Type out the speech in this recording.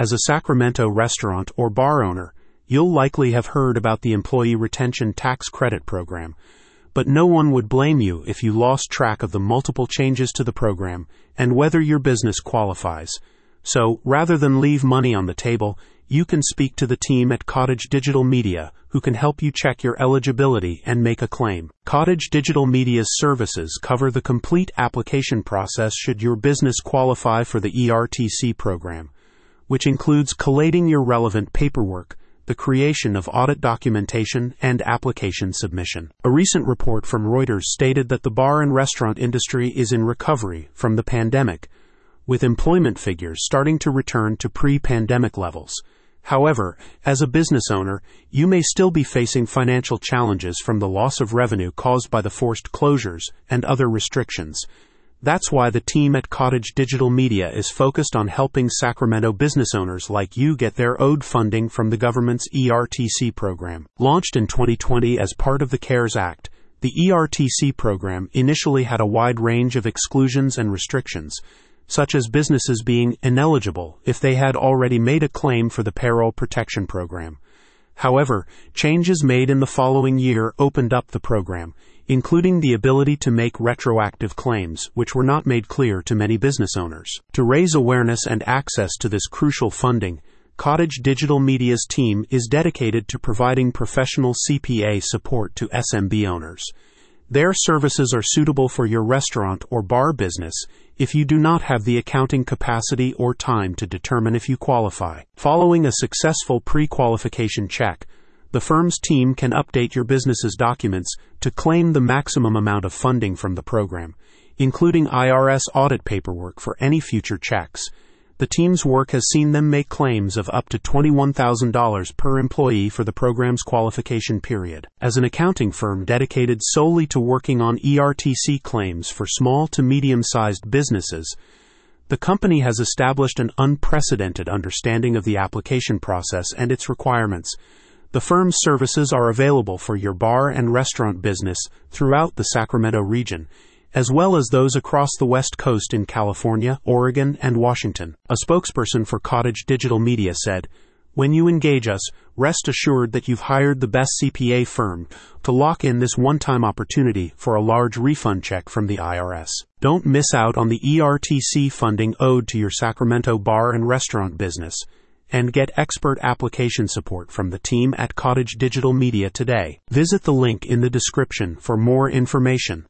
As a Sacramento restaurant or bar owner, you'll likely have heard about the Employee Retention Tax Credit Program, but no one would blame you if you lost track of the multiple changes to the program and whether your business qualifies. So, rather than leave money on the table, you can speak to the team at Cottage Digital Media, who can help you check your eligibility and make a claim. Cottage Digital Media's services cover the complete application process should your business qualify for the ERTC program, which includes collating your relevant paperwork, the creation of audit documentation, and application submission. A recent report from Reuters stated that the bar and restaurant industry is in recovery from the pandemic, with employment figures starting to return to pre pandemic levels. However, as a business owner, you may still be facing financial challenges from the loss of revenue caused by the forced closures and other restrictions. That's why the team at Cottage Digital Media is focused on helping Sacramento business owners like you get their owed funding from the government's ERTC program. Launched in 2020 as part of the CARES Act, the ERTC program initially had a wide range of exclusions and restrictions such as businesses being ineligible if they had already made a claim for the Payroll Protection Program. However, changes made in the following year opened up the program, including the ability to make retroactive claims, which were not made clear to many business owners. To raise awareness and access to this crucial funding, Cottage Digital Media's team is dedicated to providing professional CPA support to SMB owners. Their services are suitable for your restaurant or bar business if you do not have the accounting capacity or time to determine if you qualify. Following a successful pre qualification check, the firm's team can update your business's documents to claim the maximum amount of funding from the program, including IRS audit paperwork for any future checks the team's work has seen them make claims of up to $21,000 per employee for the program's qualification period. As an accounting firm dedicated solely to working on ERTC claims for small to medium sized businesses, the company has established an unprecedented understanding of the application process and its requirements. The firm's services are available for your bar and restaurant business throughout the Sacramento region as well as those across the West Coast in California, Oregon, and Washington. A spokesperson for Cottage Digital Media said, when you engage us, rest assured that you've hired the best CPA firm to lock in this one time opportunity for a large refund check from the IRS. Don't miss out on the ERTC funding owed to your Sacramento bar and restaurant business. And get expert application support from the team at Cottage Digital Media today. Visit the link in the description for more information.